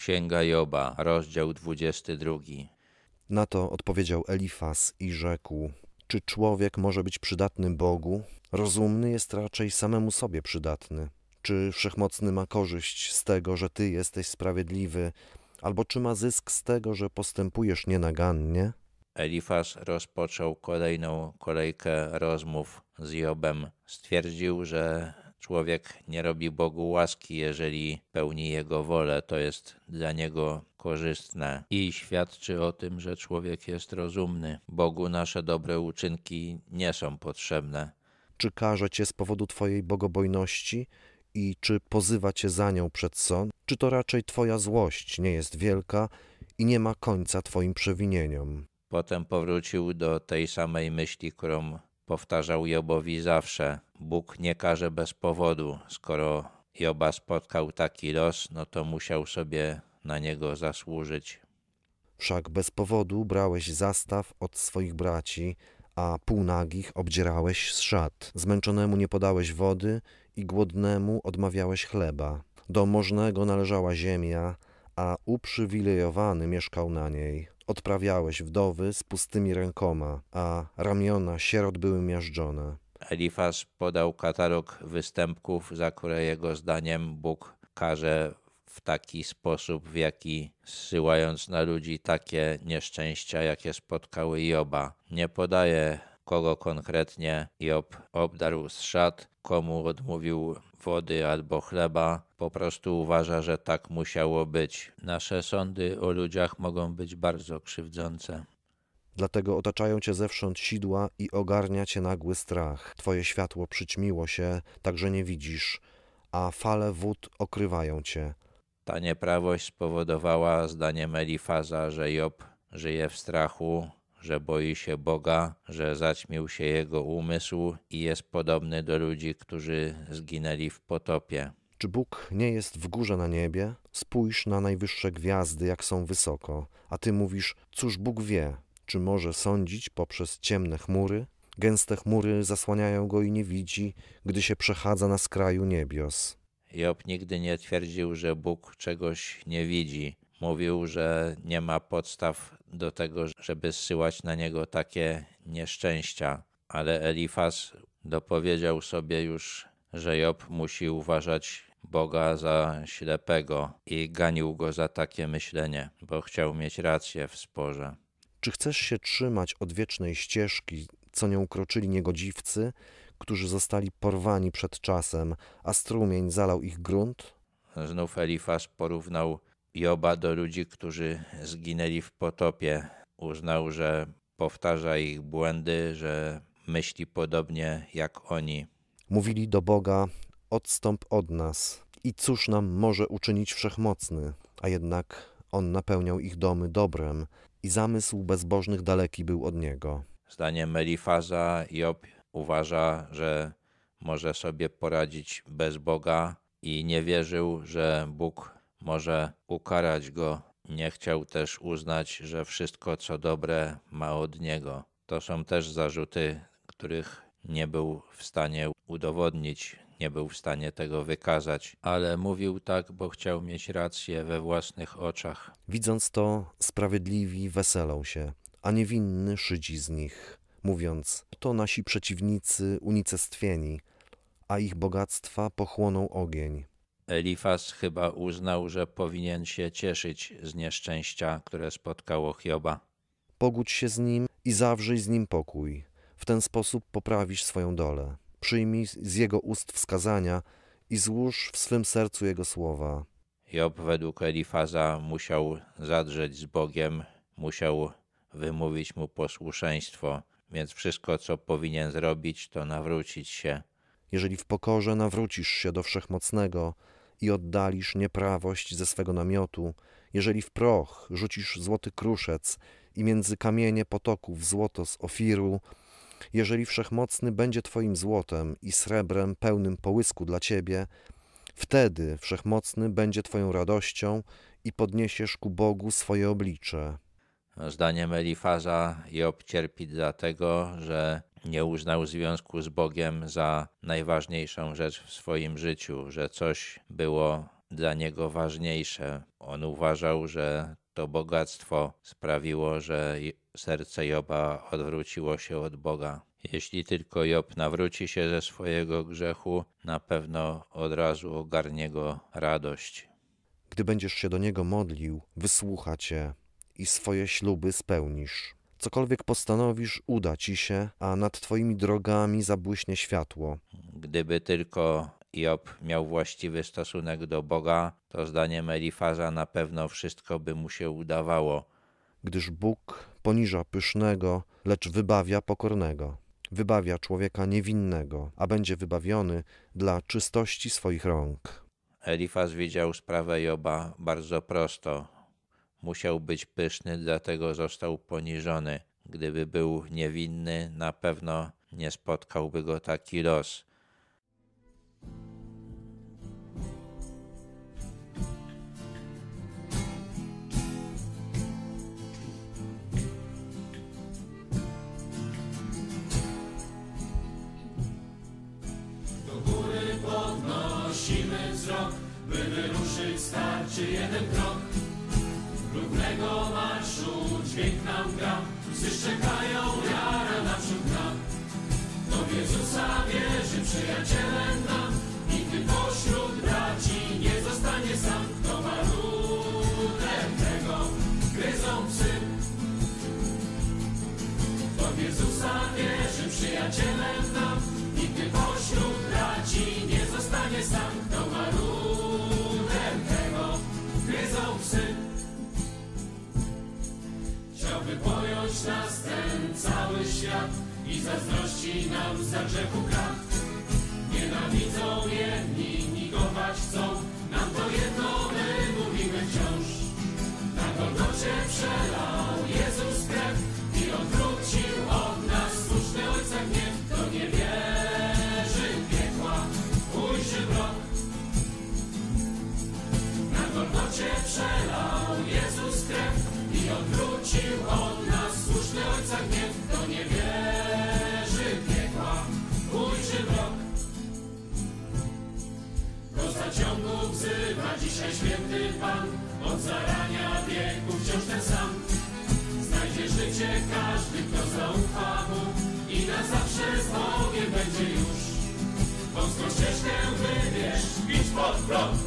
Księga Joba, rozdział 22. Na to odpowiedział Elifas i rzekł: Czy człowiek może być przydatny Bogu? Rozumny jest raczej samemu sobie przydatny. Czy wszechmocny ma korzyść z tego, że ty jesteś sprawiedliwy, albo czy ma zysk z tego, że postępujesz nienagannie? Elifas rozpoczął kolejną kolejkę rozmów z Jobem. Stwierdził, że człowiek nie robi Bogu łaski, jeżeli pełni Jego wolę. To jest dla niego korzystne i świadczy o tym, że człowiek jest rozumny. Bogu nasze dobre uczynki nie są potrzebne. Czy karze cię z powodu twojej bogobojności i czy pozywa cię za nią przed sąd? Czy to raczej twoja złość nie jest wielka i nie ma końca twoim przewinieniom? Potem powrócił do tej samej myśli, którą powtarzał Jobowi zawsze. Bóg nie karze bez powodu. Skoro Joba spotkał taki los, no to musiał sobie na niego zasłużyć. Wszak bez powodu brałeś zastaw od swoich braci, a półnagich obdzierałeś z szat. Zmęczonemu nie podałeś wody i głodnemu odmawiałeś chleba. Do możnego należała ziemia, a uprzywilejowany mieszkał na niej. Odprawiałeś wdowy z pustymi rękoma, a ramiona sierot były miażdżone. Elifas podał katalog występków, za które jego zdaniem Bóg karze w taki sposób, w jaki zsyłając na ludzi takie nieszczęścia, jakie spotkały Joba. Nie podaje, kogo konkretnie Job obdarł z szat, komu odmówił wody albo chleba, po prostu uważa, że tak musiało być. Nasze sądy o ludziach mogą być bardzo krzywdzące. Dlatego otaczają cię zewsząd sidła i ogarnia cię nagły strach. Twoje światło przyćmiło się, tak że nie widzisz, a fale wód okrywają cię. Ta nieprawość spowodowała, zdaniem Elifaza, że Job żyje w strachu, że boi się Boga, że zaćmił się jego umysł i jest podobny do ludzi, którzy zginęli w potopie. Czy Bóg nie jest w górze na niebie? Spójrz na najwyższe gwiazdy, jak są wysoko, a ty mówisz, cóż Bóg wie, czy może sądzić poprzez ciemne chmury? Gęste chmury zasłaniają go i nie widzi, gdy się przechadza na skraju niebios. Job nigdy nie twierdził, że Bóg czegoś nie widzi. Mówił, że nie ma podstaw do tego, żeby zsyłać na niego takie nieszczęścia, ale Elifaz dopowiedział sobie już, że Job musi uważać Boga za ślepego i ganił go za takie myślenie, bo chciał mieć rację w sporze. Czy chcesz się trzymać odwiecznej ścieżki, co nią kroczyli niegodziwcy, którzy zostali porwani przed czasem, a strumień zalał ich grunt? Znów Elifaz porównał Joba do ludzi, którzy zginęli w potopie. Uznał, że powtarza ich błędy, że myśli podobnie jak oni. Mówili do Boga: Odstąp od nas. I cóż nam może uczynić wszechmocny? A jednak on napełniał ich domy dobrem i zamysł bezbożnych daleki był od niego. Zdaniem Elifaza Job uważa, że może sobie poradzić bez Boga i nie wierzył, że Bóg może ukarać go. Nie chciał też uznać, że wszystko co dobre ma od niego. To są też zarzuty, których nie był w stanie udowodnić, nie był w stanie tego wykazać, ale mówił tak, bo chciał mieć rację we własnych oczach. Widząc to, sprawiedliwi weselą się, a niewinny szydzi z nich, mówiąc: To nasi przeciwnicy unicestwieni, a ich bogactwa pochłoną ogień. Elifas chyba uznał, że powinien się cieszyć z nieszczęścia, które spotkało Hioba. Pogódź się z nim i zawrzyj z nim pokój. W ten sposób poprawisz swoją dolę. Przyjmij z jego ust wskazania i złóż w swym sercu jego słowa. Job według Elifaza musiał zadrzeć z Bogiem, musiał wymówić mu posłuszeństwo, więc wszystko, co powinien zrobić, to nawrócić się. Jeżeli w pokorze nawrócisz się do Wszechmocnego i oddalisz nieprawość ze swego namiotu, jeżeli w proch rzucisz złoty kruszec i między kamienie potoków złoto z ofiru, jeżeli Wszechmocny będzie Twoim złotem i srebrem pełnym połysku dla Ciebie, wtedy Wszechmocny będzie Twoją radością i podniesiesz ku Bogu swoje oblicze. Zdaniem Elifaza Job cierpi dlatego, że nie uznał związku z Bogiem za najważniejszą rzecz w swoim życiu, że coś było dla niego ważniejsze. On uważał, że to bogactwo sprawiło, że serce Joba odwróciło się od Boga. Jeśli tylko Job nawróci się ze swojego grzechu, na pewno od razu ogarnie go radość. Gdy będziesz się do Niego modlił, wysłucha Cię i swoje śluby spełnisz. Cokolwiek postanowisz, uda Ci się, a nad Twoimi drogami zabłyśnie światło. Gdyby tylko Job miał właściwy stosunek do Boga, to zdaniem Elifaza na pewno wszystko by mu się udawało. Gdyż Bóg poniża pysznego, lecz wybawia pokornego. Wybawia człowieka niewinnego, a będzie wybawiony dla czystości swoich rąk. Elifaz widział sprawę Joba bardzo prosto. Musiał być pyszny, dlatego został poniżony. Gdyby był niewinny, na pewno nie spotkałby go taki los. Wzrok, by wyruszyć starczy jeden krok. Równego marszu dźwięk nam gra, wszyscy czekają, jara naprzód nam. Do Jezusa wierzy przyjacielem zazdrości nam za grzechu krat. Nienawidzą jedni, Do zaciągu wzywa dzisiaj święty Pan, od zarania wieku wciąż ten sam. Znajdzie życie każdy, kto zaufa Mu i na zawsze z Bogiem będzie już. Wąską ścieżkę wybierz, idź pod prąd,